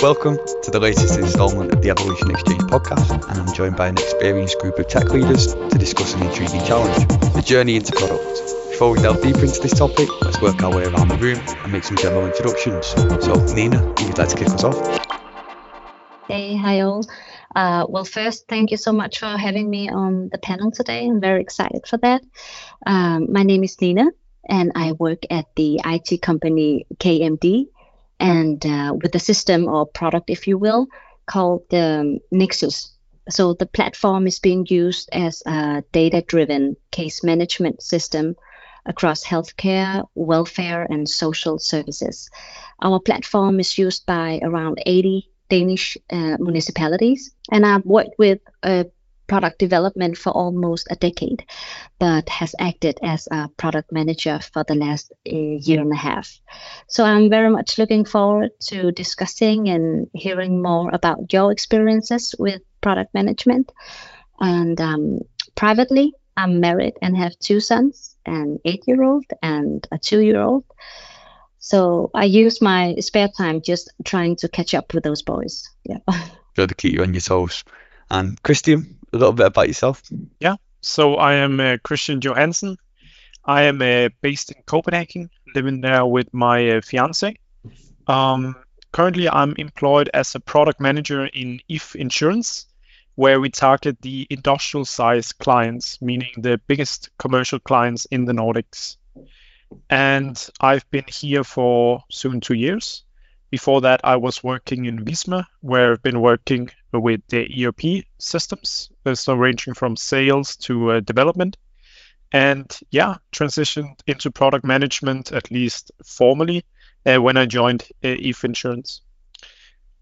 Welcome to the latest instalment of the Evolution Exchange podcast, and I'm joined by an experienced group of tech leaders to discuss an intriguing challenge the journey into product. Before we delve deeper into this topic, let's work our way around the room and make some general introductions. So, Nina, if you'd like to kick us off. Hey, hi all. Uh, well, first, thank you so much for having me on the panel today. I'm very excited for that. Um, my name is Nina, and I work at the IT company KMD, and uh, with a system or product, if you will, called the Nexus. So the platform is being used as a data-driven case management system across healthcare, welfare, and social services. Our platform is used by around 80 Danish uh, municipalities, and I've worked with uh, product development for almost a decade, but has acted as a product manager for the last uh, year and a half. So I'm very much looking forward to discussing and hearing more about your experiences with product management. And um, privately, I'm married and have two sons, an eight-year-old and a two-year-old. So I use my spare time just trying to catch up with those boys. Yeah. Good to keep you on your toes. And Christian, a little bit about yourself. Yeah. So I am uh, Christian Johansen. I am uh, based in Copenhagen, living there with my uh, fiance. Um, currently, I'm employed as a product manager in If Insurance, where we target the industrial size clients, meaning the biggest commercial clients in the Nordics and I've been here for soon two years. Before that, I was working in Visma, where I've been working with the ERP systems, so ranging from sales to uh, development. And yeah, transitioned into product management, at least formally, uh, when I joined uh, If Insurance.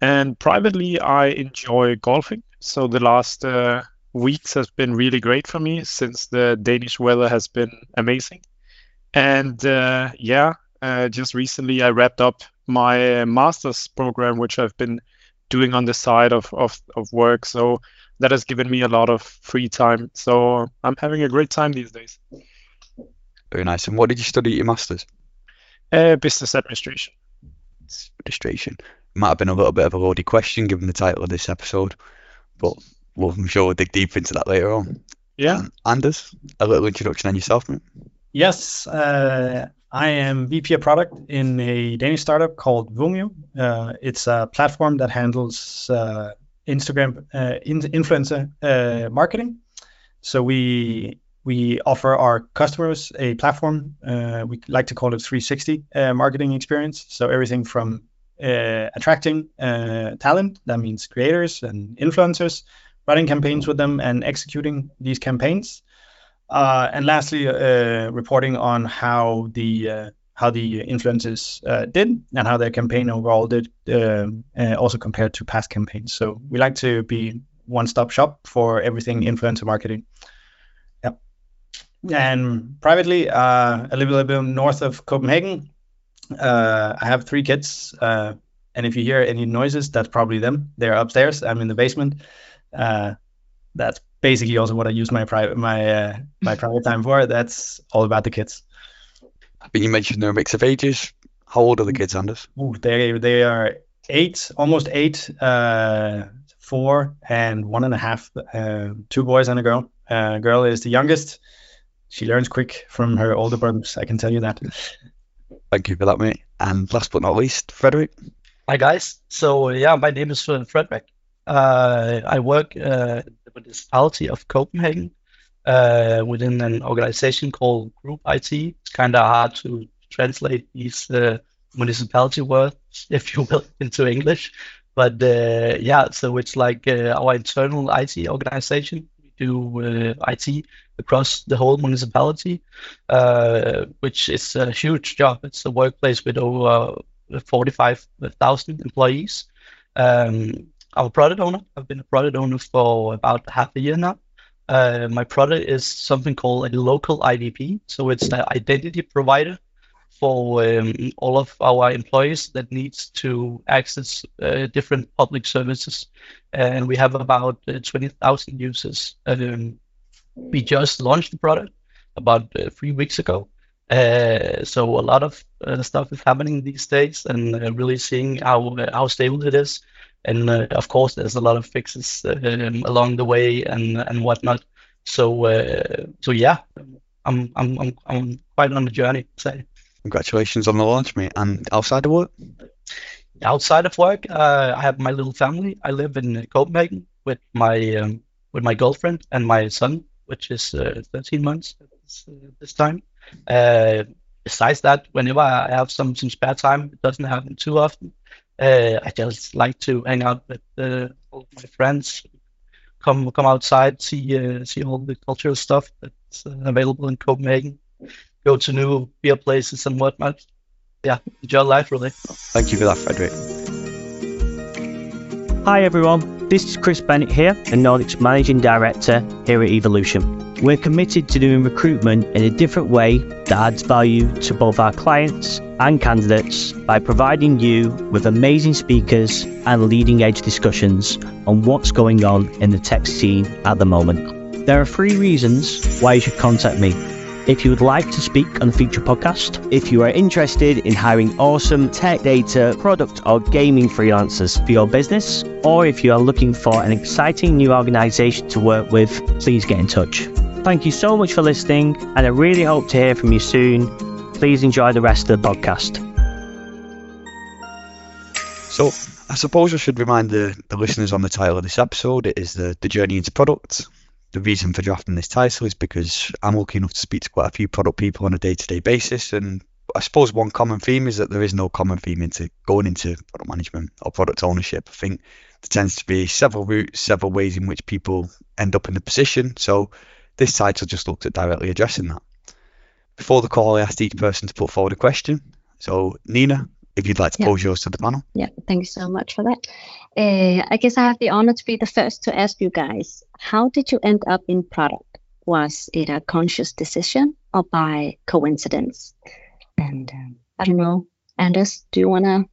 And privately, I enjoy golfing. So the last uh, weeks has been really great for me since the Danish weather has been amazing. And uh, yeah, uh, just recently I wrapped up my uh, master's program, which I've been doing on the side of, of, of work. So that has given me a lot of free time. So I'm having a great time these days. Very nice. And what did you study at your master's? Uh, business administration. Administration. Might have been a little bit of a loaded question given the title of this episode, but we'll, I'm sure we'll dig deep into that later on. Yeah. Um, Anders, a little introduction on yourself, mate. Yes, uh, I am VP of product in a Danish startup called Woomio. Uh, it's a platform that handles uh, Instagram uh, in- influencer uh, marketing. So we we offer our customers a platform. Uh, we like to call it 360 marketing experience. So everything from attracting talent, that means creators and influencers, running campaigns with them, and executing these campaigns uh, and lastly, uh, reporting on how the uh, how the influencers uh, did and how their campaign overall did, um, uh, also compared to past campaigns. So we like to be one-stop shop for everything influencer marketing. Yep. And privately, uh, I live a little bit north of Copenhagen. I have three kids, and if you hear any noises, that's probably them. They're upstairs. I'm in the basement. that's basically also what I use my private my uh, my private time for. That's all about the kids. I But you mentioned they're a mix of ages. How old are the kids, Anders? Ooh, they they are eight, almost eight, uh, four, and one and a half. Uh, two boys and a girl. Uh, girl is the youngest. She learns quick from her older brothers. I can tell you that. Thank you for that, mate. And last but not least, Frederik. Hi guys. So yeah, my name is Frederik. Uh, I work uh, the municipality of Copenhagen uh, within an organization called Group IT. It's kind of hard to translate these uh, municipality words, if you will, into English. But uh, yeah, so it's like uh, our internal IT organization. We do IT across the whole municipality, which is a huge job. It's a workplace with over 45,000 employees. Um, I'm a product owner. I've been a product owner for about half a year now. Uh, my product is something called a local IDP. So it's the identity provider for um, all of our employees that needs to access uh, different public services. And we have about uh, 20,000 users. Um, we just launched the product about uh, three weeks ago. Uh, so a lot of uh, stuff is happening these days, and really seeing how how stable it is. And of course, there's a lot of fixes um, along the way and and whatnot. So so yeah, I'm I'm I'm I'm quite on the journey. Say. Congratulations on the launch, mate. And outside of work? Outside of work, uh, I have my little family. I live in Copenhagen with my um, with my girlfriend and my son, which is uh, 13 months this, uh, this time. Uh, besides that, whenever I have some some spare time, it doesn't happen too often. Uh, I just like to hang out with uh, all my friends, come come outside, see uh, see all the cultural stuff that's available in Copenhagen, go to new beer places and whatnot. Yeah, enjoy life really. Thank you for that, Frederik. Hi everyone, this is Chris Bennett here, the Nordics Managing Director here at Evolution. We're committed to doing recruitment in a different way that adds value to both our clients and candidates by providing you with amazing speakers and leading edge discussions on what's going on in the tech scene at the moment. There are three reasons why you should contact me. If you would like to speak on a future podcast, if you are interested in hiring awesome tech data, product, or gaming freelancers for your business, or if you are looking for an exciting new organization to work with, please get in touch. Thank you so much for listening, and I really hope to hear from you soon. Please enjoy the rest of the podcast. So, I suppose I should remind the, the listeners on the title of this episode. It is the, the journey into product. The reason for drafting this title is because I'm lucky enough to speak to quite a few product people on a day to day basis. And I suppose one common theme is that there is no common theme into going into product management or product ownership. I think there tends to be several routes, several ways in which people end up in the position. So, this title just looked at directly addressing that. Before the call, I asked each person to put forward a question. So, Nina, if you'd like to yeah. pose yours to the panel. Yeah, thank you so much for that. Uh, I guess I have the honor to be the first to ask you guys how did you end up in product? Was it a conscious decision or by coincidence? And um, I don't know, Anders, do you want to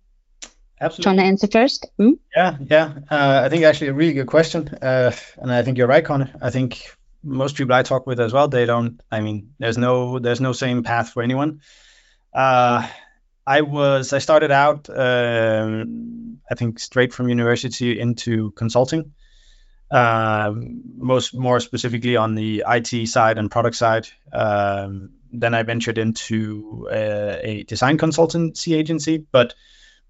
Absolutely. Trying to answer first? Hmm? Yeah, yeah. Uh, I think actually a really good question, uh, and I think you're right, Connor. I think most people I talk with as well, they don't. I mean, there's no there's no same path for anyone. Uh, I was I started out um, I think straight from university into consulting. Um, most more specifically on the IT side and product side. Um, then I ventured into a, a design consultancy agency, but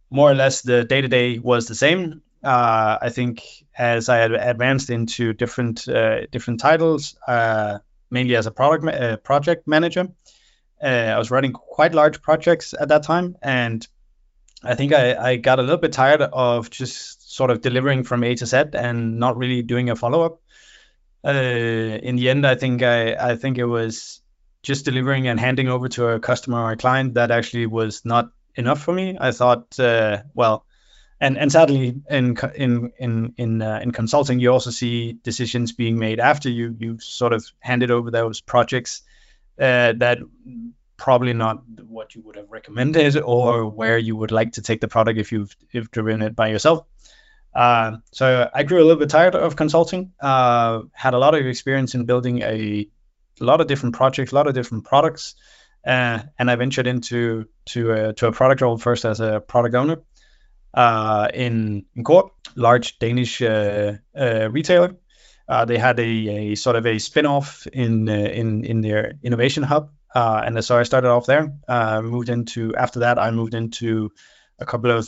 more or less the day to day was the same uh, I think as I advanced into different uh, different titles, uh, mainly as a product ma- uh, project manager, uh, I was running quite large projects at that time, and I think I, I got a little bit tired of just sort of delivering from A to Z and not really doing a follow up. Uh, in the end, I think I, I think it was just delivering and handing over to a customer or a client that actually was not enough for me. I thought, well and and sadly in in in in uh, in consulting you also see decisions being made after you you sort of handed over those projects uh, that probably not what you would have recommended or where you would like to take the product if you've if driven it by yourself uh, so I grew a little bit tired of consulting uh, had a lot of experience in building a, a lot of different projects a lot of different products uh, and I ventured into to a, to a product role first as a product owner uh, in, in Coop, large Danish uh, uh, retailer. Uh, they had a, a, sort of a spin-off in uh, in in their innovation hub, uh, and so I started off there. moved into after that, I moved into a couple of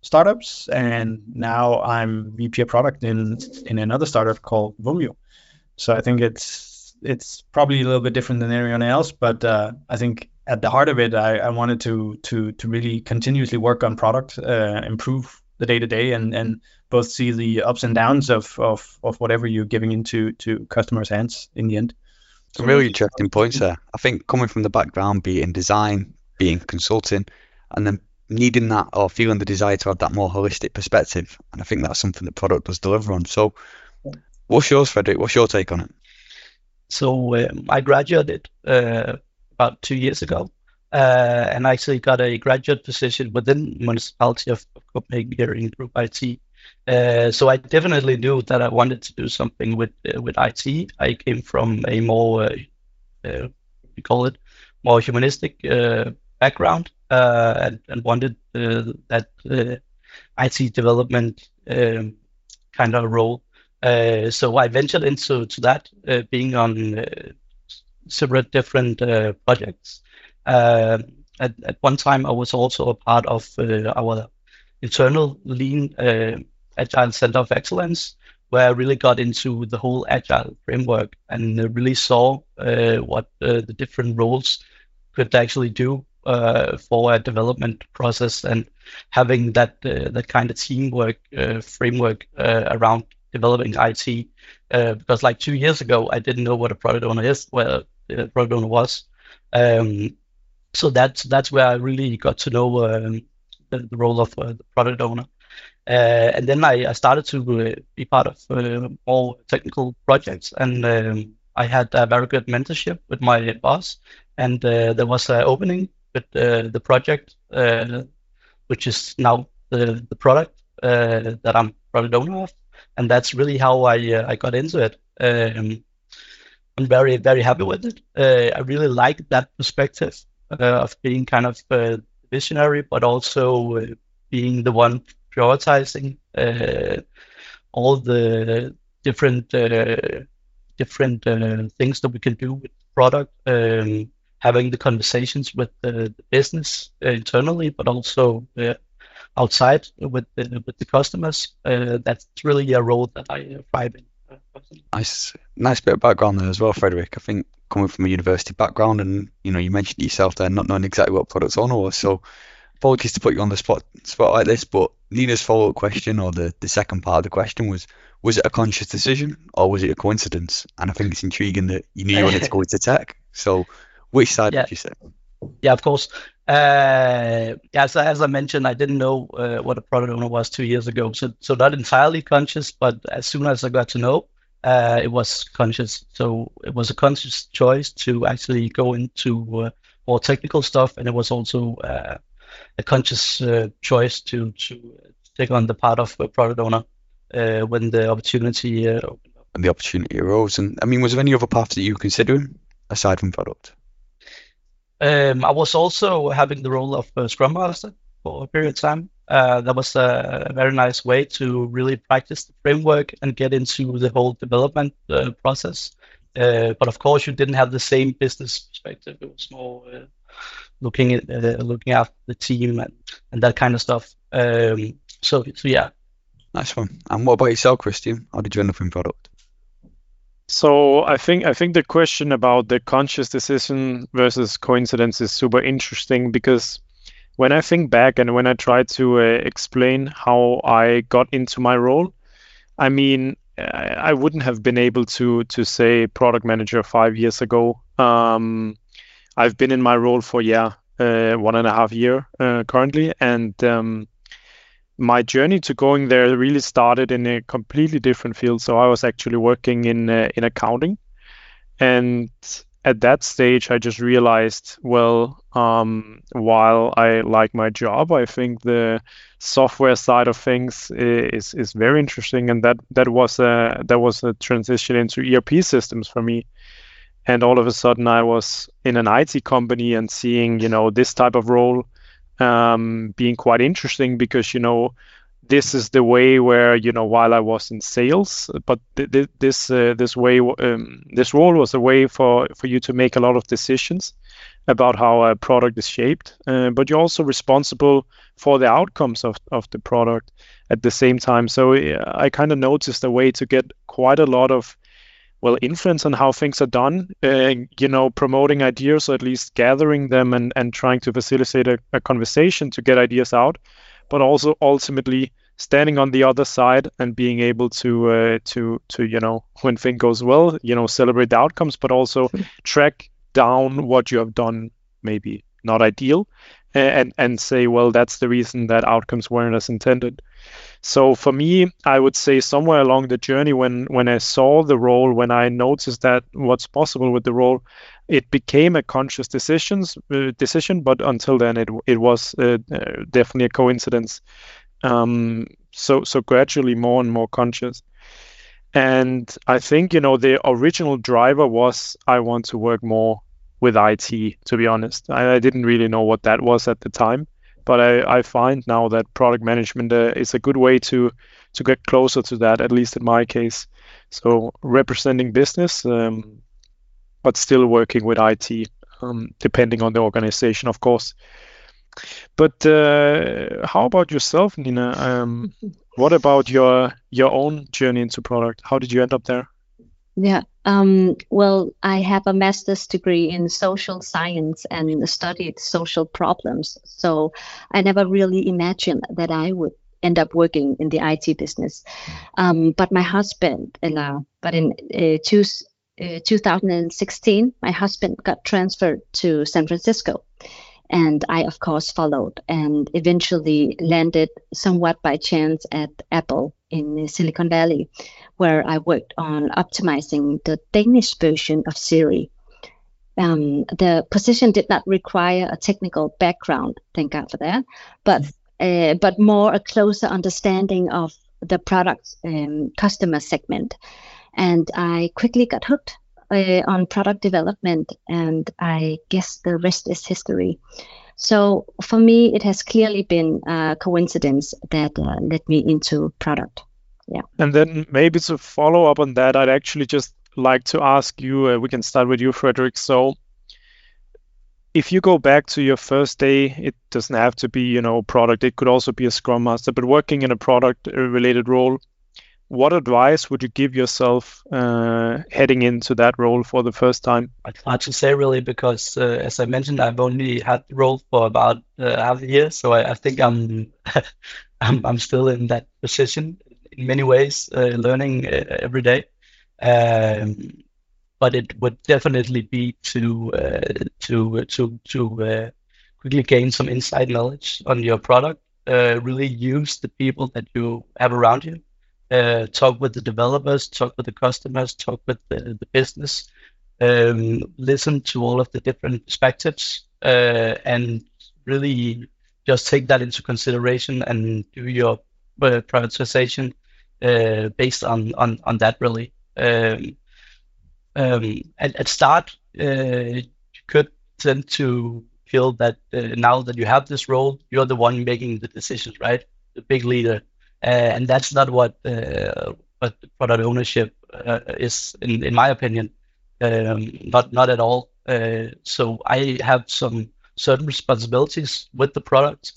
startups, and now I'm VP of product in in another startup called Woomio. So I think it's it's probably a little bit different than anyone else, but I think at the heart of it, I, I wanted to to to really continuously work on product, uh, improve the day to day, and and both see the ups and downs of of of whatever you're giving into to customers' hands in the end. Some really interesting points there. I think coming from the background, be it in design, be in consulting, and then needing that or feeling the desire to have that more holistic perspective, and I think that's something that product does deliver on. So, what's yours, Frederik? What's your take on it? So um, I graduated uh, about two years ago, uh, and actually got a graduate position within municipality of, Copenhagen here in Group IT. Uh, so I definitely knew that I wanted to do something with uh, with IT. I came from a more uh, uh, we call it more humanistic background and, and wanted that IT development um, kind of role. Uh, so I ventured into to that, uh, being on uh, several different projects. At, at one time, I was also a part of our internal lean agile center of excellence where I really got into the whole agile framework and really saw uh, what uh, the different roles could actually do uh, for a development process and having that that kind of teamwork framework around developing IT uh, because like two years ago I didn't know what a product owner is, well, a product owner was. Um, so that's that's where I really got to know um, the, the, role of uh, the product owner. Uh, and then I, I started to uh, be part of uh, more technical projects, and um, I had a very good mentorship with my boss. And uh, there was an opening with the project, which is now the, the product that I'm product owner of and that's really how I uh, I got into it. Um, I'm very very happy with it. Uh, I really like that perspective uh, of being kind of uh, visionary, but also uh, being the one prioritizing uh, all the different different things that we can do with the product. Um, having the conversations with the, the business internally, but also outside with the, with the customers. Uh, that's really a role that I uh, thrive in. Nice, nice bit of background there as well, Frederik. I think coming from a university background, and you know, you mentioned yourself there, not knowing exactly what products owner was. So, apologies to put you on the spot spot like this, but Nina's follow up question, or the the second part of the question was, was it a conscious decision or was it a coincidence? And I think it's intriguing that you knew you wanted to go into tech. So, which side yeah. did you say? Yeah, of course. Uh, as, as I mentioned, I didn't know uh, what a product owner was two years ago. So, so not entirely conscious, but as soon as I got to know, uh, it was conscious. So it was a conscious choice to actually go into uh, more technical stuff, and it was also uh, a conscious uh, choice to to take on the part of a product owner when the opportunity opened up. And the opportunity arose. And I mean, was there any other path that you were considering aside from product? Um, I was also having the role of uh, Scrum Master for a period of time. Uh, that was a, a, very nice way to really practice the framework and get into the whole development uh, process. Uh, but of course, you didn't have the same business perspective. It was more uh, looking at uh, looking after the team and, and that kind of stuff. Um, so, so yeah. Nice one. And what about yourself, Christian? How did you end up in product? So I think I think the question about the conscious decision versus coincidence is super interesting because when I think back and when I try to uh, explain how I got into my role, I mean I, wouldn't have been able to to say product manager five years ago. Um, I've been in my role for yeah uh, one and a half year uh, currently, and um, my journey to going there really started in a completely different field. So I was actually working in uh, in accounting, and at that stage, I just realized, well, um, while I like my job, I think the software side of things is is very interesting, and that that was a that was a transition into ERP systems for me. And all of a sudden, I was in an IT company and seeing, you know, this type of role um, being quite interesting because you know this is the way where you know while I was in sales, but th- th- this uh, this way um, this role was a way for for you to make a lot of decisions about how a product is shaped, uh, but you're also responsible for the outcomes of of the product at the same time. So I kind of noticed a way to get quite a lot of well influence on how things are done uh, you know promoting ideas or at least gathering them and, and trying to facilitate a, a, conversation to get ideas out but also ultimately standing on the other side and being able to uh, to to you know when things goes well you know celebrate the outcomes but also track down what you have done maybe not ideal and and say well that's the reason that outcomes weren't as intended. So for me, I would say somewhere along the journey when when I saw the role, when I noticed that what's possible with the role, it became a conscious decisions uh, decision. But until then, it it was uh, uh, definitely a coincidence. Um, so so gradually more and more conscious. And I think you know the original driver was I want to work more with IT. To be honest, I, I didn't really know what that was at the time, but I, I find now that product management uh, is a good way to to get closer to that. At least in my case, so representing business, um, but still working with IT, um, depending on the organization, of course. But uh, how about yourself, Nina? Um, what about your your own journey into product? How did you end up there? Yeah. Um, well, I have a master's degree in social science and studied social problems. So I never really imagined that I would end up working in the IT business. Um, but my husband, uh, but in uh, two, uh, 2016, my husband got transferred to San Francisco. And I, of course, followed and eventually landed somewhat by chance at Apple in Silicon Valley, where I worked on optimizing the Danish version of Siri. Um, the position did not require a technical background, thank God for that, but uh, but more a closer understanding of the product um, customer segment. And I quickly got hooked uh, on product development, and I guess the rest is history. So for me, it has clearly been a coincidence that uh, led me into product. Yeah. And then maybe to follow up on that, I'd actually just like to ask you. Uh, we can start with you, Frederik. So if you go back to your first day, it doesn't have to be, you know, product. It could also be a scrum master, but working in a product related role, what advice would you give yourself uh, heading into that role for the first time? It's hard to say really because, uh, as I mentioned, I've only had the role for about uh, half a year, so I, I think I'm, I'm, I'm still in that position in many ways, uh, learning uh, every day. Um, but it would definitely be to uh, to to to quickly gain some inside knowledge on your product. really use the people that you have around you uh, talk with the developers, talk with the customers, talk with the, the business, um, listen to all of the different perspectives, uh, and really just take that into consideration and do your uh, prioritization uh, based on, on on that really. Um, um, at, at start, uh, you could tend to feel that uh, now that you have this role, you're the one making the decisions, right? The big leader and that's not what uh, what product ownership uh, is, in, in my opinion. Um, not not at all. so I have some certain responsibilities with the product,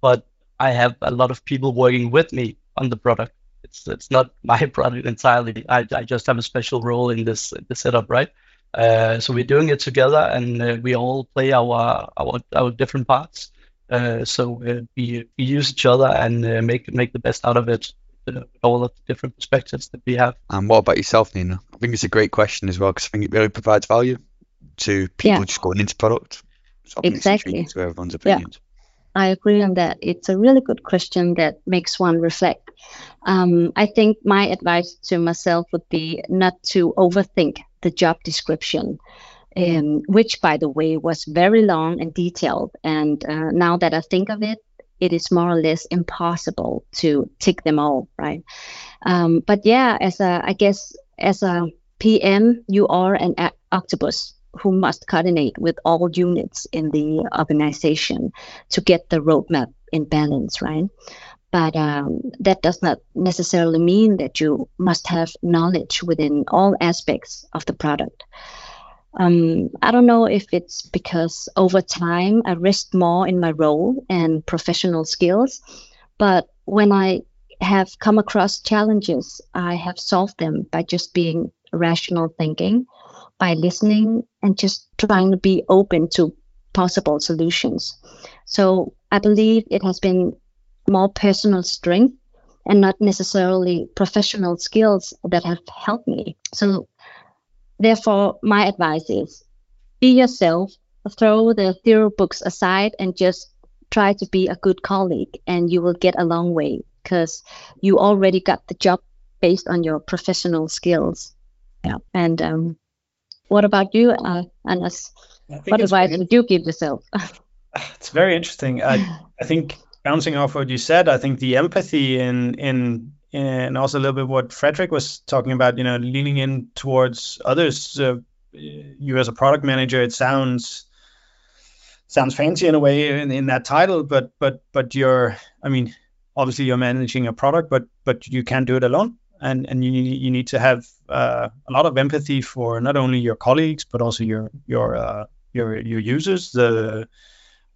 but I have a lot of people working with me on the product. It's it's not my product entirely. I, I just have a special role in this the setup, right? Uh, so we're doing it together, and uh, we all play our our our different parts. Uh, so uh, we, we use each other and uh, make make the best out of it. all of the different perspectives that we have. And what about yourself, Nina? I think it's a great question as well because I think it really provides value to people yeah. just going into product. So exactly. To everyone's opinions. Yeah. I agree on that. It's a really good question that makes one reflect. Um, I think my advice to myself would be not to overthink the job description um, which, by the way, was very long and detailed. And uh, now that I think of it, it is more or less impossible to tick them all, right? Um, but yeah, as a, I guess, as a PM, you are an octopus who must coordinate with all units in the organization to get the roadmap in balance, right? But um, that does not necessarily mean that you must have knowledge within all aspects of the product. Um, I don't know if it's because over time I rest more in my role and professional skills, but when I have come across challenges, I have solved them by just being rational thinking, by listening, and just trying to be open to possible solutions. So I believe it has been more personal strength and not necessarily professional skills that have helped me. So Therefore, my advice is be yourself, throw the theory books aside, and just try to be a good colleague, and you will get a long way because you already got the job based on your professional skills. Yeah. And um, what about you, uh, Anders? What advice would you give yourself? it's very interesting. I, I think bouncing off what you said, I think the empathy in in and also a little bit what Frederik was talking about, you know, leaning in towards others' uh, you as a product manager, it sounds sounds fancy in a way in, in that title, but but but you're, I mean, obviously you're managing a product, but but you can't do it alone, and and you you need to have uh, a lot of empathy for not only your colleagues but also your your uh, your your users. The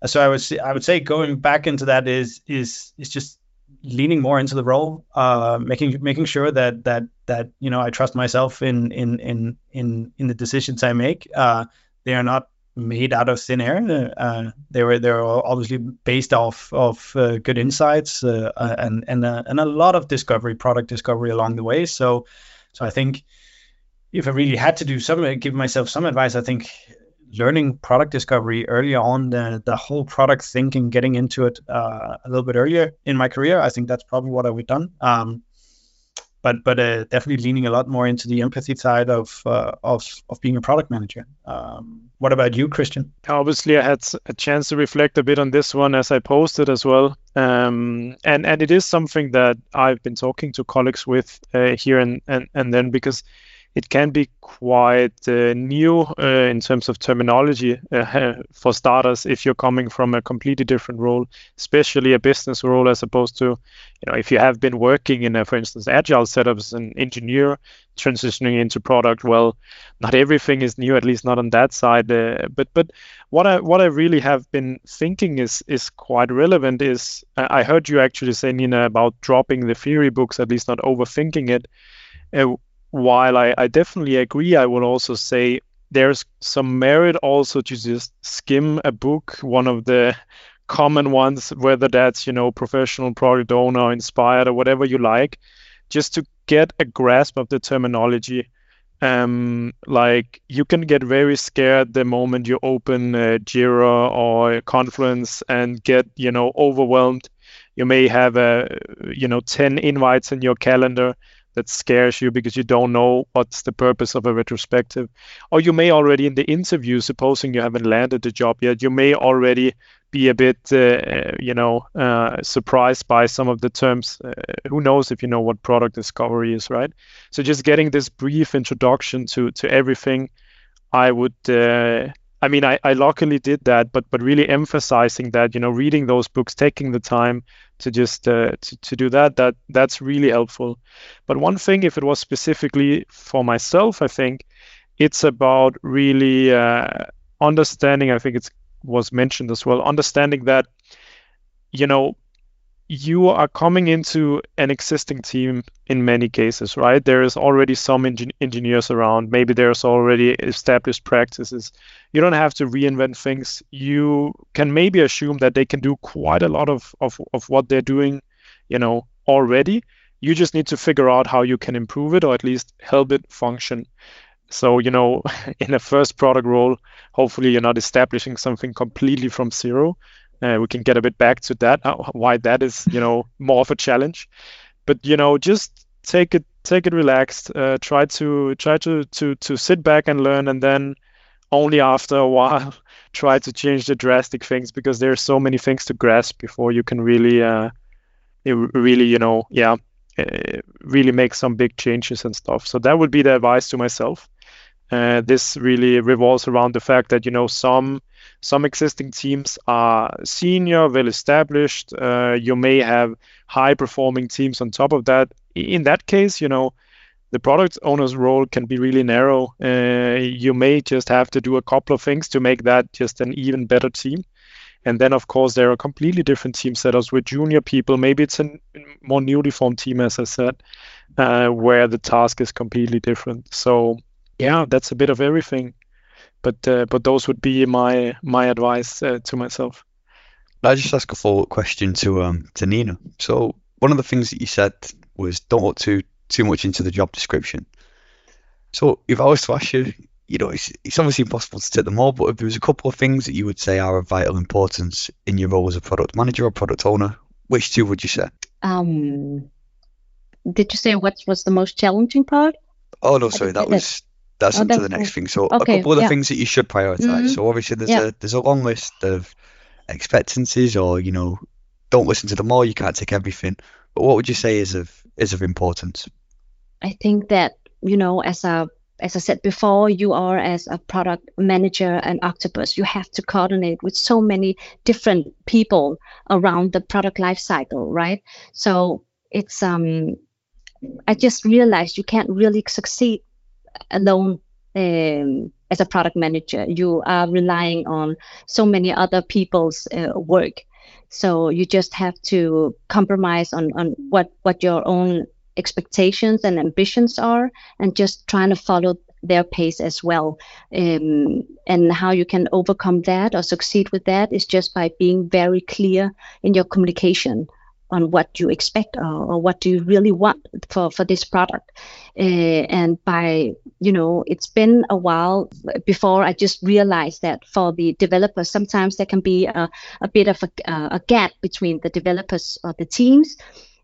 so I would say, I would say going back into that is is is just leaning more into the role, uh, making making sure that that that you know I trust myself in in in in in the decisions I make. Uh, they are not made out of thin air. Uh, they were they were obviously based off of uh, good insights uh, uh and and and a lot of discovery, product discovery along the way. So so I think if I really had to do some, give myself some advice, I think learning product discovery early on, the the whole product thinking, getting into it uh, a little bit earlier in my career, I think that's probably what I would done. Um, but but uh, definitely leaning a lot more into the empathy side of uh, of of being a product manager. Um, what about you, Christian? Obviously, I had a chance to reflect a bit on this one as I posted as well, um, and and it is something that I've been talking to colleagues with uh, here and, and and then because it can be quite uh, new uh, in terms of terminology uh, for starters if you're coming from a completely different role especially a business role as opposed to you know if you have been working in a for instance agile setup as an engineer transitioning into product well not everything is new at least not on that side uh, but but what i what i really have been thinking is is quite relevant is i heard you actually say nina about dropping the theory books at least not overthinking it. Uh, while I, I definitely agree, I will also say there's some merit also to just skim a book, one of the common ones, whether that's, you know, professional product owner, inspired, or whatever you like, just to get a grasp of the terminology. Um, like you can get very scared the moment you open Jira or Confluence and get, you know, overwhelmed. You may have a, you know, 10 invites in your calendar that scares you because you don't know what's the purpose of a retrospective. Or you may already in the interview, supposing you haven't landed the job yet, you may already be a bit, uh, you know, uh, surprised by some of the terms. Uh, who knows if you know what product discovery is, right? So just getting this brief introduction to to everything, I would. I mean, I, I luckily did that, but but really emphasizing that, you know, reading those books, taking the time to just uh, to, to do that that that's really helpful. But one thing if it was specifically for myself i think it's about really uh, understanding i think it was mentioned as well understanding that you know you are coming into an existing team in many cases, right? There is already some engin- engineers around. Maybe there's already established practices. You don't have to reinvent things. You can maybe assume that they can do quite a lot of, of, of what they're doing, you know, already. You just need to figure out how you can improve it or at least help it function. So, you know, in a first product role, hopefully you're not establishing something completely from zero uh, we can get a bit back to that, uh, why that is, you know, more of a challenge. But you know, just take it, take it relaxed. Uh, try to try to to to sit back and learn, and then only after a while try to change the drastic things because there are so many things to grasp before you can really, uh, really, you know, yeah, uh, really make some big changes and stuff. So that would be the advice to myself. Uh, this really revolves around the fact that you know some some existing teams are senior, well established. Uh, you may have high performing teams on top of that. In that case, you know, the product owner's role can be really narrow. Uh, you may just have to do a couple of things to make that just an even better team. And then, of course, there are completely different team setups with junior people. Maybe it's a more newly formed team, as I said, uh, where the task is completely different. So, yeah, that's a bit of everything but uh, but those would be my my advice uh, to myself. I just ask a follow up question to um to Nina. So one of the things that you said was don't look too too much into the job description. So if I was to ask you, you know, it's, it's obviously impossible to take them all, but if there was a couple of things that you would say are of vital importance in your role as a product manager or product owner, which two would you say? Um, did you say what was the most challenging part? Oh no, sorry, that was that's oh, into the next thing. So okay, a couple of the yeah. things that you should prioritize. Mm-hmm. So obviously there's yeah. a there's a long list of expectancies, or you know, don't listen to them all. You can't take everything. But what would you say is of is of importance? I think that you know, as a as I said before, you are as a product manager and Octopus, you have to coordinate with so many different people around the product life cycle, right? So it's um, I just realized you can't really succeed alone um, as a product manager. You are relying on so many other people's uh, work, so you just have to compromise on on what what your own expectations and ambitions are and just trying to follow their pace as well. Um, and how you can overcome that or succeed with that is just by being very clear in your communication on what you expect or, or what do you really want for, for this product. Uh, and by, you know, it's been a while before I just realized that for the developers, sometimes there can be a, a bit of a, a gap between the developers or the teams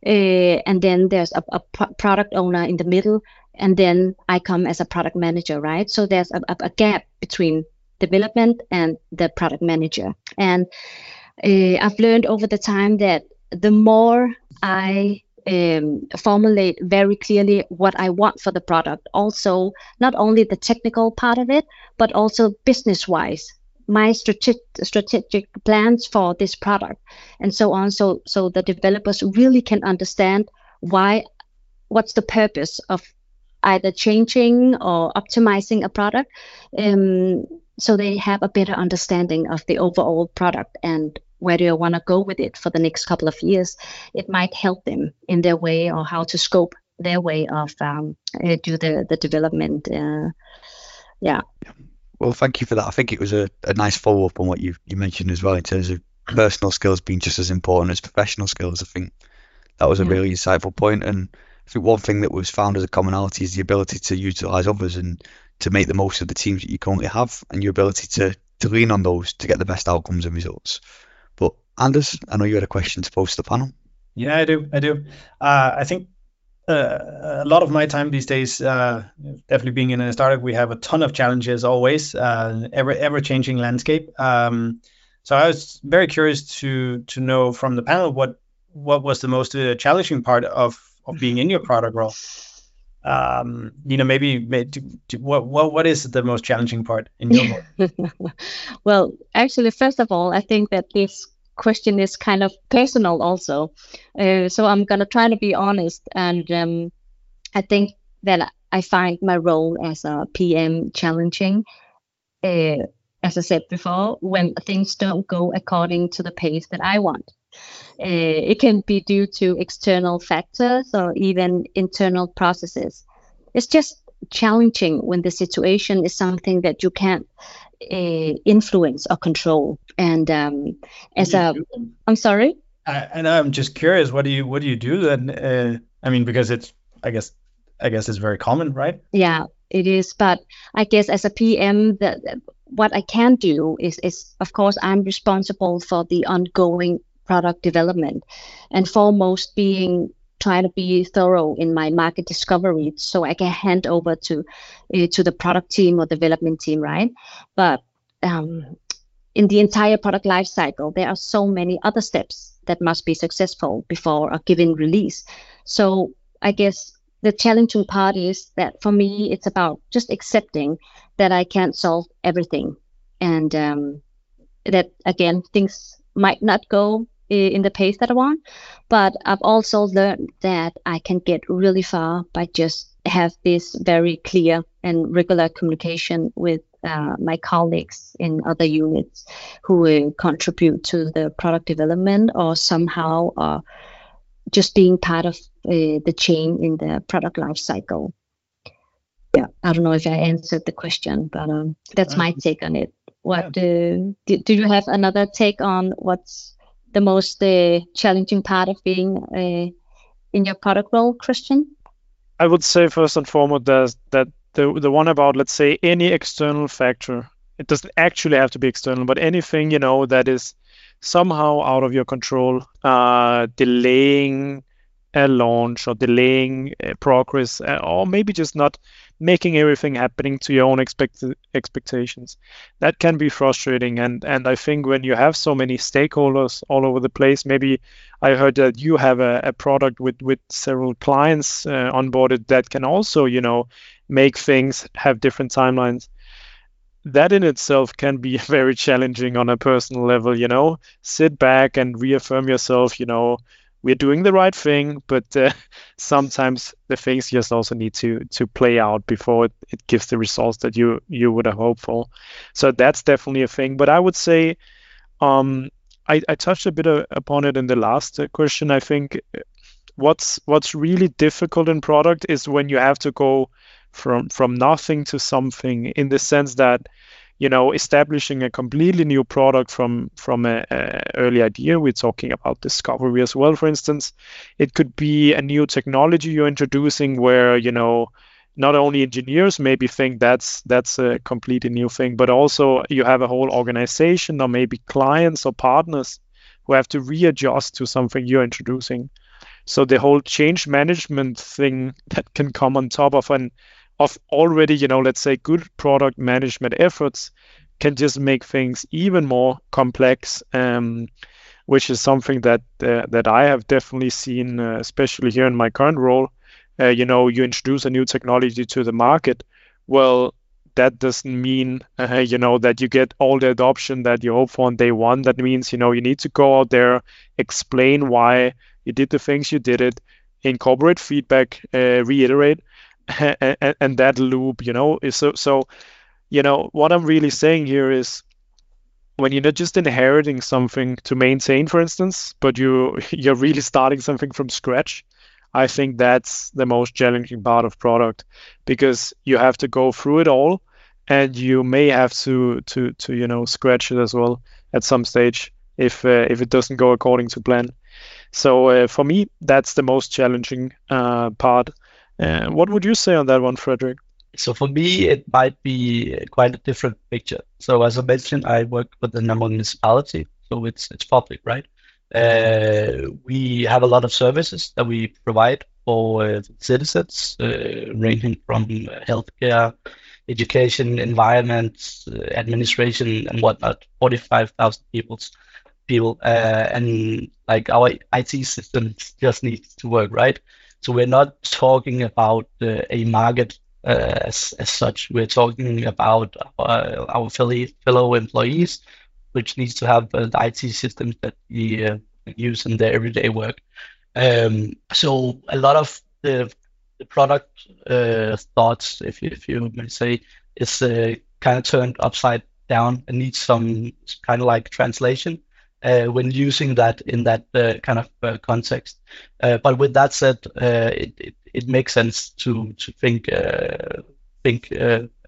uh, and then there's a, a product owner in the middle, and then I come as a product manager, right? So there's a, a gap between development and the product manager. And uh, I've learned over the time that the more I um, formulate very clearly what I want for the product, also not only the technical part of it, but also business wise my strategic strategic plans for this product and so on so so the developers really can understand why what's the purpose of either changing or optimizing a product um, so they have a better understanding of the overall product and where do you want to go with it for the next couple of years it might help them in their way or how to scope their way of um, uh, do the the development uh, yeah well, thank you for that. I think it was a, a nice follow up on what you, you mentioned as well in terms of personal skills being just as important as professional skills. I think that was a yeah. really insightful point. And I think one thing that was found as a commonality is the ability to utilize others and to make the most of the teams that you currently have and your ability to, to lean on those to get the best outcomes and results. But Anders, I know you had a question to pose to the panel. Yeah, I do. I do. Uh, I think uh, a lot of my time these days, uh, definitely being in a startup, we have a ton of challenges always, uh, ever ever changing landscape. Um, so I was very curious to to know from the panel what what was the most uh, challenging part of of being in your product role. Um, you know, maybe, maybe what what what is the most challenging part in your role? well, actually, first of all, I think that this question is kind of personal also. Uh, so I'm gonna try to be honest, and um, I think that I find my role as a PM challenging. Uh, as I said before, when things don't go according to the pace that I want. Uh, it can be due to external factors or even internal processes. It's just challenging when the situation is something that you can't uh, influence or control. And um, as a, I'm sorry. I, and I'm just curious, what do you what do you do then? Uh, I mean, because it's I guess I guess it's very common, right? Yeah, it is. But I guess as a PM, that what I can do is is of course I'm responsible for the ongoing product development, and foremost being trying to be thorough in my market discovery so I can hand over to uh, to the product team or development team, right? But um, in the entire product life cycle, there are so many other steps that must be successful before a given release. So I guess the challenging part is that for me, it's about just accepting that I can't solve everything, and um, that again things might not go in the pace that I want. But I've also learned that I can get really far by just have this very clear and regular communication with uh, my colleagues in other units who uh, contribute to the product development or somehow uh, just being part of uh, the chain in the product life cycle. Yeah, I don't know if I answered the question, but um, that's my take on it. What uh, do, do you have another take on what's the most uh, challenging part of being uh, in your product role, Christian? I would say first and foremost that, that the the one about let's say any external factor. It doesn't actually have to be external, but anything you know that is somehow out of your control, uh, delaying a launch or delaying uh, progress, uh, or maybe just not making everything happening to your own expect- expectations. That can be frustrating. And, and I think when you have so many stakeholders all over the place, maybe I heard that you have a, a product with, with several clients uh, onboarded that can also, you know, make things have different timelines that in itself can be very challenging on a personal level you know? Sit back and reaffirm yourself you know we're doing the right thing but uh, sometimes the things just also need to to play out before it, it gives the results that you you would have hoped for. So that's definitely a thing. But i would say um i, I touched a bit uh, upon it in the last uh, question i think. What's what's really difficult in product is when you have to go from from nothing to something in the sense that you know establishing a completely new product from from a, a, early idea we're talking about discovery as well for instance. It could be a new technology you're introducing where you know not only engineers maybe think that's that's a completely new thing but also you have a whole organization or maybe clients or partners who have to readjust to something you're introducing. So the whole change management thing that can come on top of an of already, you know, let's say good product management efforts can just make things even more complex, um, which is something that uh, that I have definitely seen, uh, especially here in my current role. Uh, you know, you introduce a new technology to the market. Well, that doesn't mean, uh, you know, that you get all the adoption that you hope for on day one. That means, you know, you need to go out there, explain why you did the things you did it, incorporate feedback, uh, reiterate, and, and that loop, you know, so so. You know what I'm really saying here is when you're not just inheriting something to maintain, for instance, but you you're really starting something from scratch. I think that's the most challenging part of product because you have to go through it all, and you may have to to to you know scratch it as well at some stage if uh, if it doesn't go according to plan. So uh, for me, that's the most challenging uh, part. Uh, what would you say on that one, Frederik? So for me, it might be quite a different picture. So as I mentioned, I work with the number municipality, so it's it's public, right? Uh, we have a lot of services that we provide for uh, citizens, ranging from healthcare, education, environment, administration, and whatnot. Forty-five thousand people's people, and like our IT systems just needs to work, right? So we're not talking about uh, a market uh, as, as such. We're talking about our, our fellow employees, which needs to have uh, the IT systems that we uh, use in their everyday work. Um, so a lot of the, the product uh, thoughts, if you, if you may say, is uh, kind of turned upside down and needs some kind of like translation uh, when using that in that uh, kind of uh, context. Uh, but with that said, uh, it, it, it makes sense to to think uh, think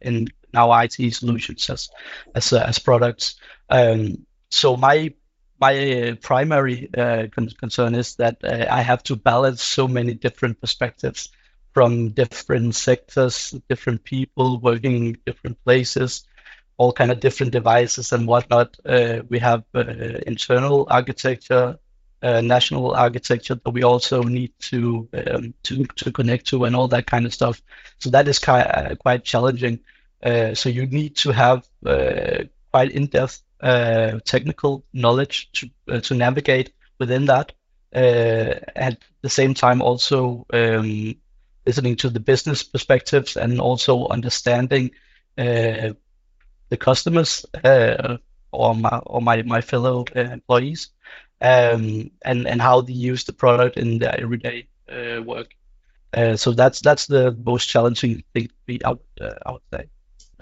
in our IT solutions as as as products. Um, so my my primary con- concern is that I have to balance so many different perspectives from different sectors, different people working in different places, all kind of different devices and whatnot. Uh, we have uh, internal architecture, uh, national architecture that we also need to um, to to connect to, and all that kind of stuff. So that is quite uh, quite challenging. Uh, so you need to have uh, quite in-depth technical knowledge to to navigate within that. at the same time, also um, listening to the business perspectives and also understanding uh, the customers uh, or my or my, my fellow uh, employees um, and and how they use the product in their everyday uh, work. Uh, so that's that's the most challenging thing to be out uh, I would say.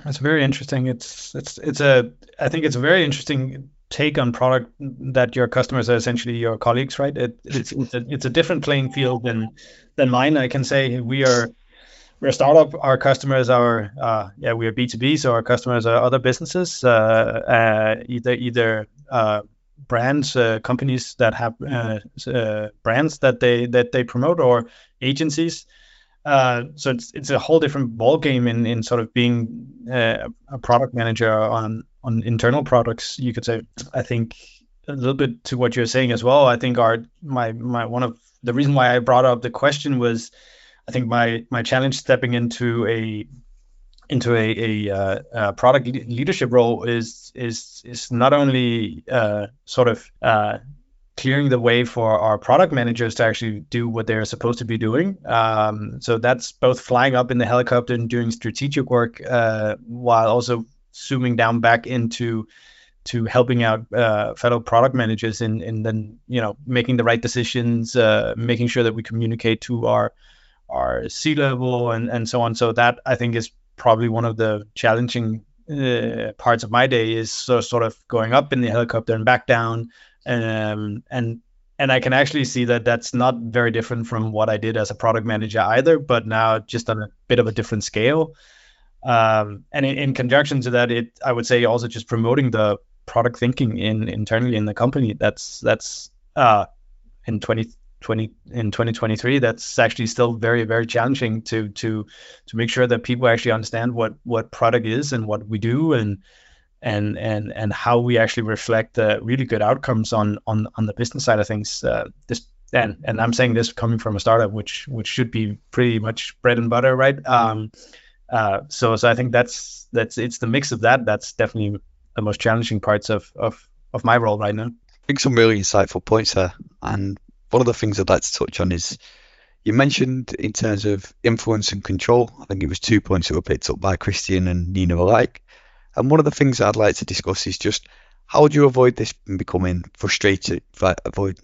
That's very interesting. It's it's it's a I think it's a very interesting take on product that your customers are essentially your colleagues, right? It, it's it's a, it's a different playing field than than mine. I can say we are we're a startup. Our customers are uh, yeah we are B two B, so our customers are other businesses, uh, uh, either either uh, brands, uh, companies that have uh, brands that they that they promote, or agencies. so it's it's a whole different ball game in, in sort of being a product manager on on internal products. You could say. I think a little bit to what you're saying as well. I think our my my one of the reason why I brought up the question was I think my my challenge stepping into a into a, a, uh, a product leadership role is is is not only uh, sort of uh, clearing the way for our product managers to actually do what they're supposed to be doing. Um, so that's both flying up in the helicopter and doing strategic work uh, while also zooming down back into to helping out uh, fellow product managers in then you know making the right decisions, uh, making sure that we communicate to our our C-level and and so on. So that I think is probably one of the challenging uh, parts of my day is so, sort of going up in the helicopter and back down, um, and and I can actually see that that's not very different from what I did as a product manager either, but now just on a bit of a different scale. Um, and in, in conjunction to that, it I would say also just promoting the product thinking in internally in the company. That's that's uh, in 2020 in 2023. That's actually still very very challenging to to to make sure that people actually understand what what product is and what we do and and and and how we actually reflect the really good outcomes on on on the business side of things. Uh, this and and I'm saying this coming from a startup, which which should be pretty much bread and butter, right? Um, uh, so so I think that's that's it's the mix of that that's definitely the most challenging parts of, of, of my role right now. I think some really insightful points there. And one of the things I'd like to touch on is you mentioned in terms of influence and control, I think it was two points that were picked up by Christian and Nina alike. And one of the things I'd like to discuss is just how do you avoid this and becoming frustrated? Avoid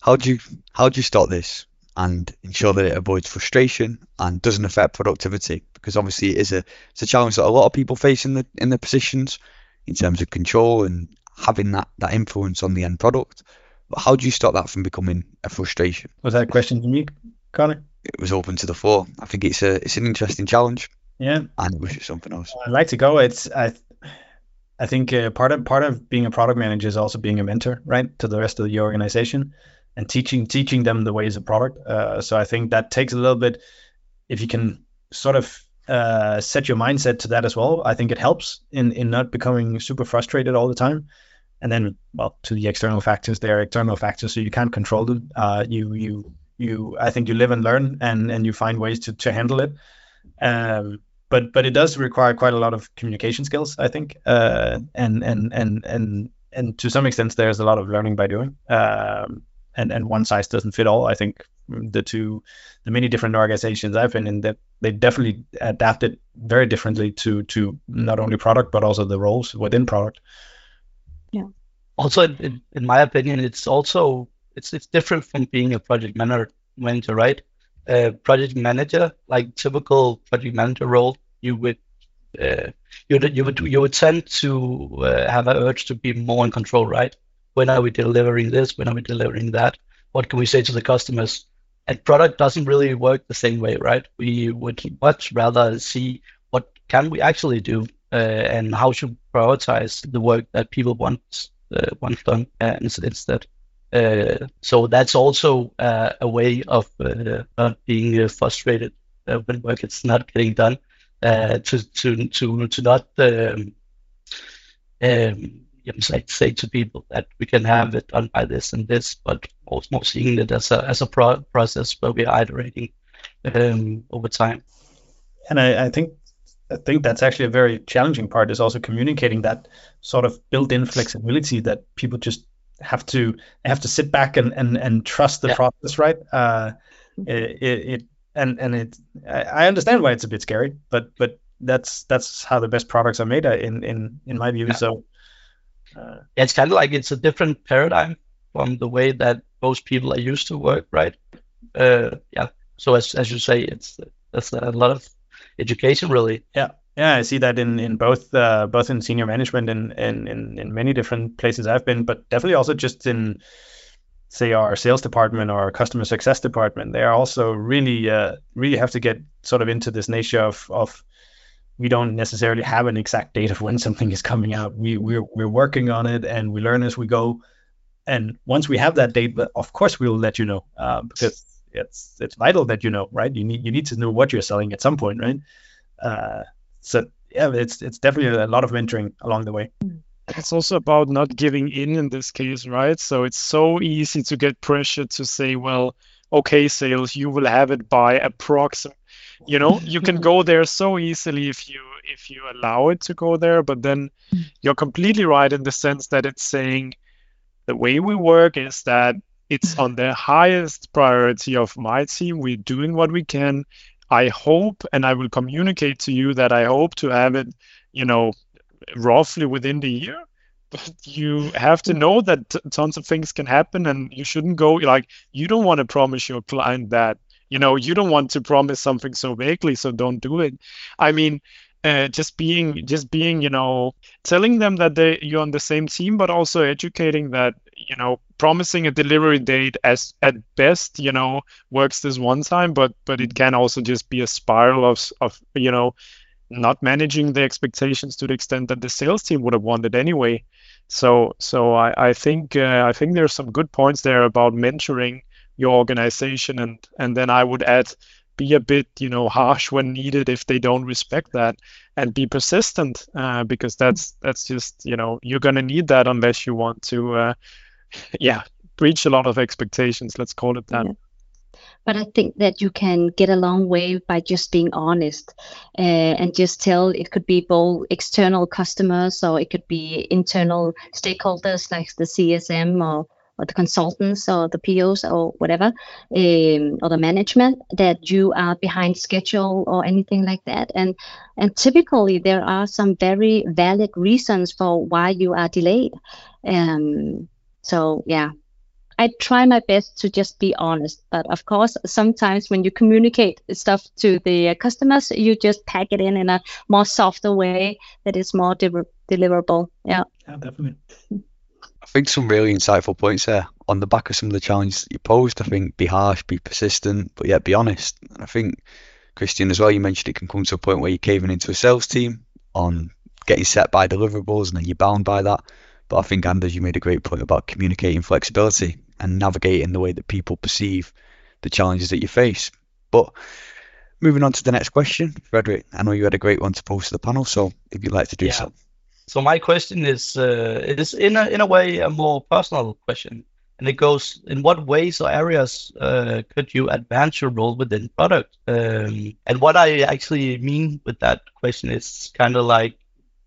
how do you how do you stop this and ensure that it avoids frustration and doesn't affect productivity because obviously it is a it's a challenge that a lot of people face in the in the positions in terms of control and having that that influence on the end product. But how do you stop that from becoming a frustration? Was that a question from you, Connor? It was open to the floor. I think it's a it's an interesting challenge. Yeah, and it was just something else. I'd like to go. It's I. I think uh, part of part of being a product manager is also being a mentor, right, to the rest of the organization and teaching teaching them the ways of product. Uh, so I think that takes a little bit. If you can sort of uh, set your mindset to that as well, I think it helps in in not becoming super frustrated all the time. And then, well, to the external factors, they are external factors, so you can't control them. Uh, you you you. I think you live and learn, and and you find ways to to handle it. Um, but but it does require quite a lot of communication skills, I think. Uh, and and and and and to some extent, there's a lot of learning by doing. Um, and and one size doesn't fit all. I think the two, the many different organizations I've been in, that they definitely adapted very differently to to not only product but also the roles within product. Yeah. Also, in, in my opinion, it's also it's it's different from being a project manager, manager right? A project manager, like typical project manager role, you would uh, you would you would you would tend to uh, have an urge to be more in control, right? when are we delivering this? When are we delivering that? What can we say to the customers? And product doesn't really work the same way, right? We would much rather see what can we actually do uh, and how should prioritize the work that people want uh, want done uh, instead. Uh, so that's also uh, a way of uh, not being frustrated when work is not getting done. to to to to not um, um, know, say, to people that we can have it done by this and this, but also more seeing it as a as a pro- process where we are iterating um, over time. And I, I think I think that's actually a very challenging part is also communicating that sort of built-in flexibility that people just have to have to sit back and and, and trust the yeah. process, right? Uh, it, it, and and it I understand why it's a bit scary, but but that's that's how the best products are made uh, in in in my view. Yeah. So uh, it's kind of like it's a different paradigm from the way that most people are used to work, right? Uh, yeah. So as as you say, it's that's a lot of education, really. Yeah. Yeah, I see that in in both uh, both in senior management and in, in in many different places I've been, but definitely also just in say our sales department or our customer success department. They are also really uh, really have to get sort of into this nature of of we don't necessarily have an exact date of when something is coming out. We we're we're working on it and we learn as we go. And once we have that date, of course we will let you know uh, because it's it's vital that you know, right? You need you need to know what you're selling at some point, right? Uh, so yeah, it's it's definitely a lot of mentoring along the way. It's also about not giving in in this case, right? So it's so easy to get pressure to say, well, okay, sales, you will have it by approximately you know you can go there so easily if you if you allow it to go there but then you're completely right in the sense that it's saying the way we work is that it's on the highest priority of my team. We're doing what we can. I hope, and I will communicate to you that I hope to have it, you know, roughly within the year. But you have to know that t- tons of things can happen, and you shouldn't go like you don't want to promise your client that. You know, you don't want to promise something so vaguely, so don't do it. I mean, uh, just being just being you know telling them that they you're on the same team but also educating that you know promising a delivery date as at best you know works this one time but but it can also just be a spiral of of you know not managing the expectations to the extent that the sales team would have wanted anyway. So so i i think uh, i think there's some good points there about mentoring your organization and and then i would add be a bit you know harsh when needed if they don't respect that and be persistent uh, because that's that's just you know you're going to need that unless you want to uh, yeah breach a lot of expectations let's call it that yeah. but i think that you can get a long way by just being honest uh, and just tell it could be both external customers or it could be internal stakeholders like the csm or or the consultants or the POs or whatever, um, or the management that you are behind schedule or anything like that. And and typically there are some very valid reasons for why you are delayed. Um, so yeah, I try my best to just be honest, but of course, sometimes when you communicate stuff to the uh, customers, you just pack it in in a more softer way that is more de- deliverable. Yeah. Yeah, definitely. I think some really insightful points there on the back of some of the challenges that you posed. I think be harsh, be persistent, but yet be honest. And I think Christian as well. You mentioned it can come to a point where you're caving into a sales team on getting set by deliverables, and then you're bound by that. But I think Anders, you made a great point about communicating flexibility and navigating the way that people perceive the challenges that you face. But moving on to the next question, Frederik, I know you had a great one to pose to the panel, so if you'd like to do yeah. so. So my question is uh, it is in a in a way a more personal question, and it goes: in what ways or areas uh, could you advance your role within product? Um, and what I actually mean with that question is kind of like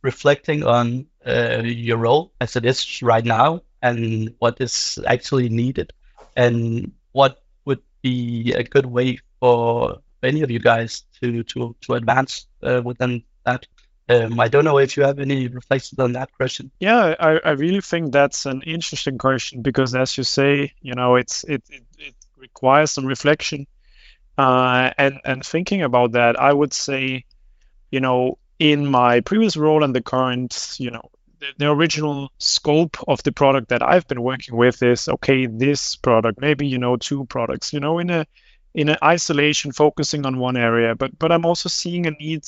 reflecting on uh, your role as it is right now and what is actually needed, and what would be a good way for any of you guys to to to advance uh, within that. Um, I don't know if you have any reflections on that question. Yeah, I, I really think that's an interesting question because, as you say, you know, it's it it, it requires some reflection, uh, and and thinking about that, I would say, you know, in my previous role and the current, you know, the, original scope of the product that I've been working with is okay, this product, maybe you know, two products, you know, in a in an isolation, focusing on one area, but but I'm also seeing a need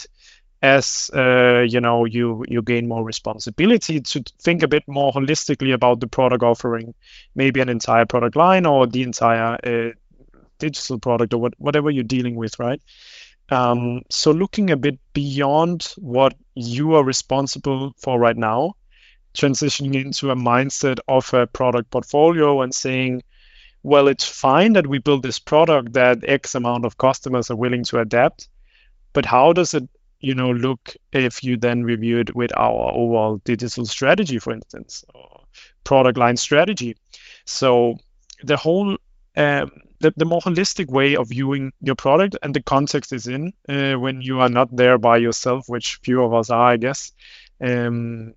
as uh, you know you you gain more responsibility to think a bit more holistically about the product offering maybe an entire product line or the entire uh, digital product or what, whatever you're dealing with right? Um, so looking a bit beyond what you are responsible for right now transitioning into a mindset of a product portfolio and saying well it's fine that we build this product that x amount of customers are willing to adapt but how does it you know look if you then review it with our overall digital strategy for instance or product line strategy? So the whole um, the, the more holistic way of viewing your product and the context is in uh, when you are not there by yourself which few of us are i guess um,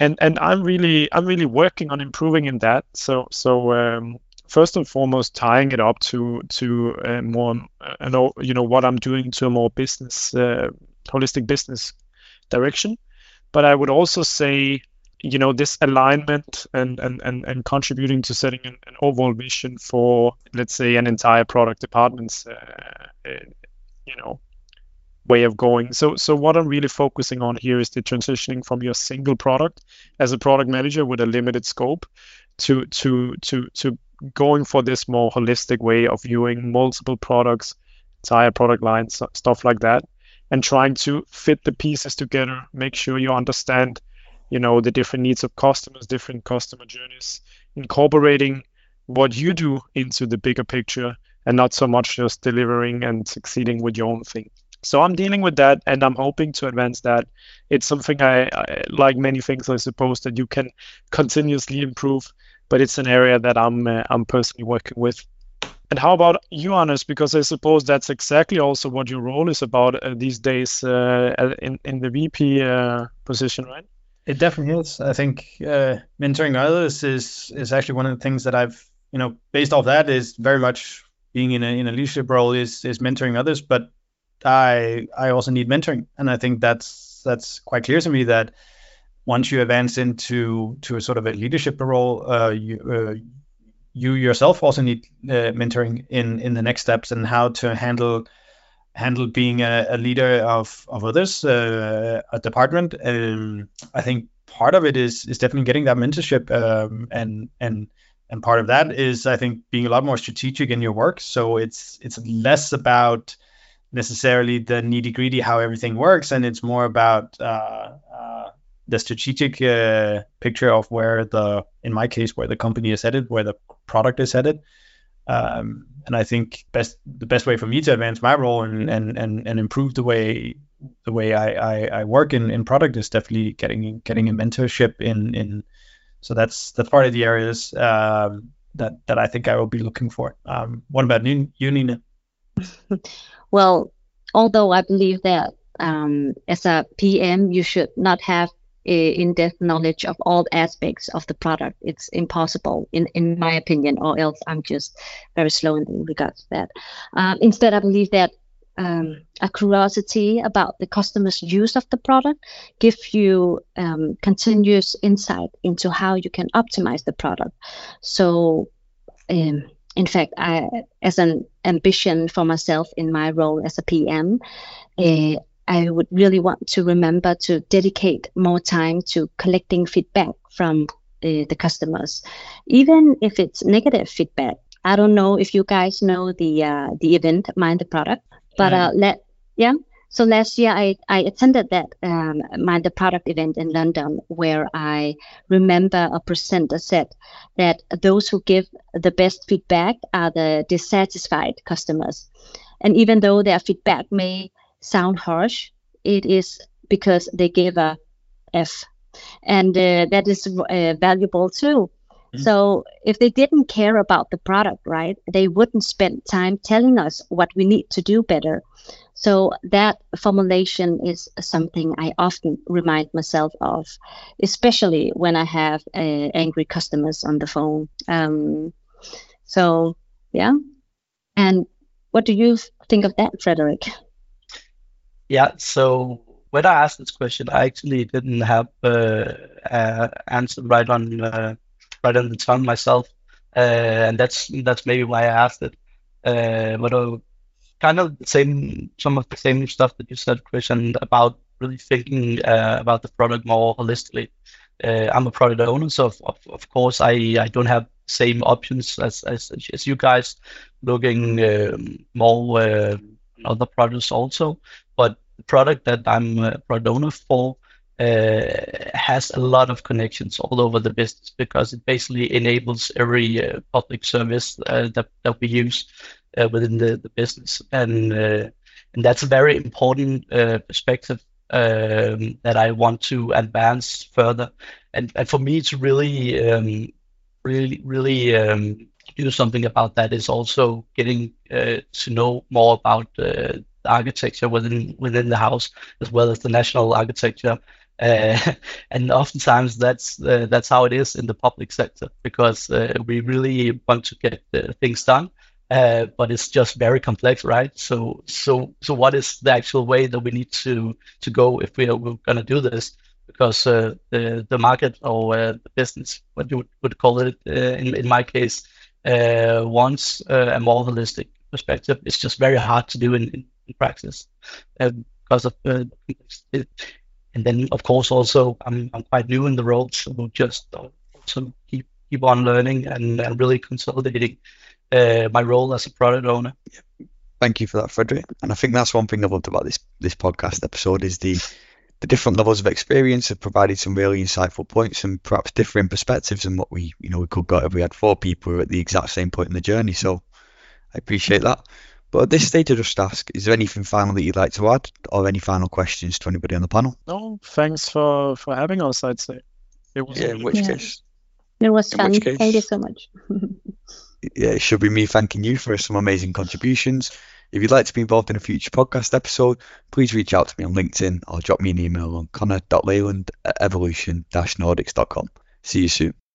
and and i'm really i'm really working on improving in that so so um, first and foremost tying it up to to uh, more uh, you know what i'm doing to a more business uh, holistic business direction. But I would also say, you know, this alignment and and and, and contributing to setting an, an overall vision for, let's say, an entire product department's, uh, uh, you know, way of going. So so what I'm really focusing on here is the transitioning from your single product as a product manager with a limited scope to to to to going for this more holistic way of viewing multiple products, entire product lines, stuff like that and trying to fit the pieces together make sure you understand you know the different needs of customers different customer journeys incorporating what you do into the bigger picture and not so much just delivering and succeeding with your own thing so i'm dealing with that and i'm hoping to advance that it's something I, I like many things i suppose that you can continuously improve but it's an area that I'm uh, I'm personally working with. And how about you, Anders? Because I suppose that's exactly also what your role is about uh, these days uh, in in the VP uh, position, right? It definitely is. I think uh, mentoring others is is actually one of the things that I've you know based off that is very much being in a in a leadership role is is mentoring others. But I I also need mentoring, and I think that's that's quite clear to me that once you advance into to a sort of a leadership role, uh, you uh, you yourself also need uh, mentoring in in the next steps and how to handle handle being a, a leader of of others, uh, a department. Um, I think part of it is is definitely getting that mentorship, um, and and and part of that is I think being a lot more strategic in your work. So it's it's less about necessarily the nitty gritty how everything works, and it's more about uh, uh, the strategic uh, picture of where the in my case where the company is headed, where the product is headed. Um, and I think best the best way for me to advance my role and and and, and improve the way the way I, I, I work in, in product is definitely getting getting a mentorship in in so that's that's part of the areas um, that that I think I will be looking for. Um, what about you, Nina? well, although I believe that um, as a PM, you should not have in-depth knowledge of all aspects of the product. It's impossible, in, in my opinion, or else I'm just very slow in regards to that. Um, instead, I believe that um, a curiosity about the customer's use of the product gives you um, continuous insight into how you can optimize the product. So, um, in fact, I, as an ambition for myself in my role as a PM, uh, I would really want to remember to dedicate more time to collecting feedback from uh, the customers, even if it's negative feedback. I don't know if you guys know the uh, the event Mind the Product, but uh, let yeah. So last year I, I attended that um, Mind the Product event in London where I remember a presenter said that those who give the best feedback are the dissatisfied customers. And even though their feedback may sound harsh, it is because they gave a F, and uh, that is uh, valuable too. Mm-hmm. So if they didn't care about the product, right, they wouldn't spend time telling us what we need to do better. So that formulation is something I often remind myself of, especially when I have uh, angry customers on the phone. Um, so yeah, and what do you think of that, Frederik? Yeah, so when I asked this question, I actually didn't have uh, uh, answer right on uh, right on the tongue myself, uh, and that's that's maybe why I asked it. Uh, but kind of the same, some of the same stuff that you said, Christian, about really thinking uh, about the product more holistically. Uh, I'm a product owner, so of, of, of course I, I don't have same options as as, as you guys, looking um, more uh, other products also. But the product that I'm a product owner for uh, has a lot of connections all over the business because it basically enables every uh, public service uh, that, that we use uh, within the, the business. And, uh, and that's a very important uh, perspective um, that I want to advance further. And, and for me, it's really, um, really, really um, do something about that is also getting to know more about the architecture within within the house as well as the national architecture. Uh, and oftentimes that's uh, that's how it is in the public sector because uh, we really want to get things done, uh, but it's just very complex, right? So so so what is the actual way that we need to to go if we are we're gonna do this? Because uh, the the market or uh, the business, what you would, call it in in my case, wants a more holistic perspective. It's just very hard to do in, in in practice uh, because of uh, and then of course also I'm, I'm quite new in the role so just also keep keep on learning and, and really consolidating uh, my role as a product owner thank you for that frederik and i think that's one thing i loved about this this podcast episode is the the different levels of experience have provided some really insightful points and perhaps differing perspectives than what we you know we could got if we had four people who were at the exact same point in the journey so i appreciate that but at this stage, I just ask: Is there anything final that you'd like to add, or any final questions to anybody on the panel? No, thanks for for having us. I'd say it was. Yeah, in which yeah. case, It was In fun. Thank you so much. yeah, it should be me thanking you for some amazing contributions. If you'd like to be involved in a future podcast episode, please reach out to me on LinkedIn or drop me an email on connor.leyland at evolution-nordics.com. See you soon.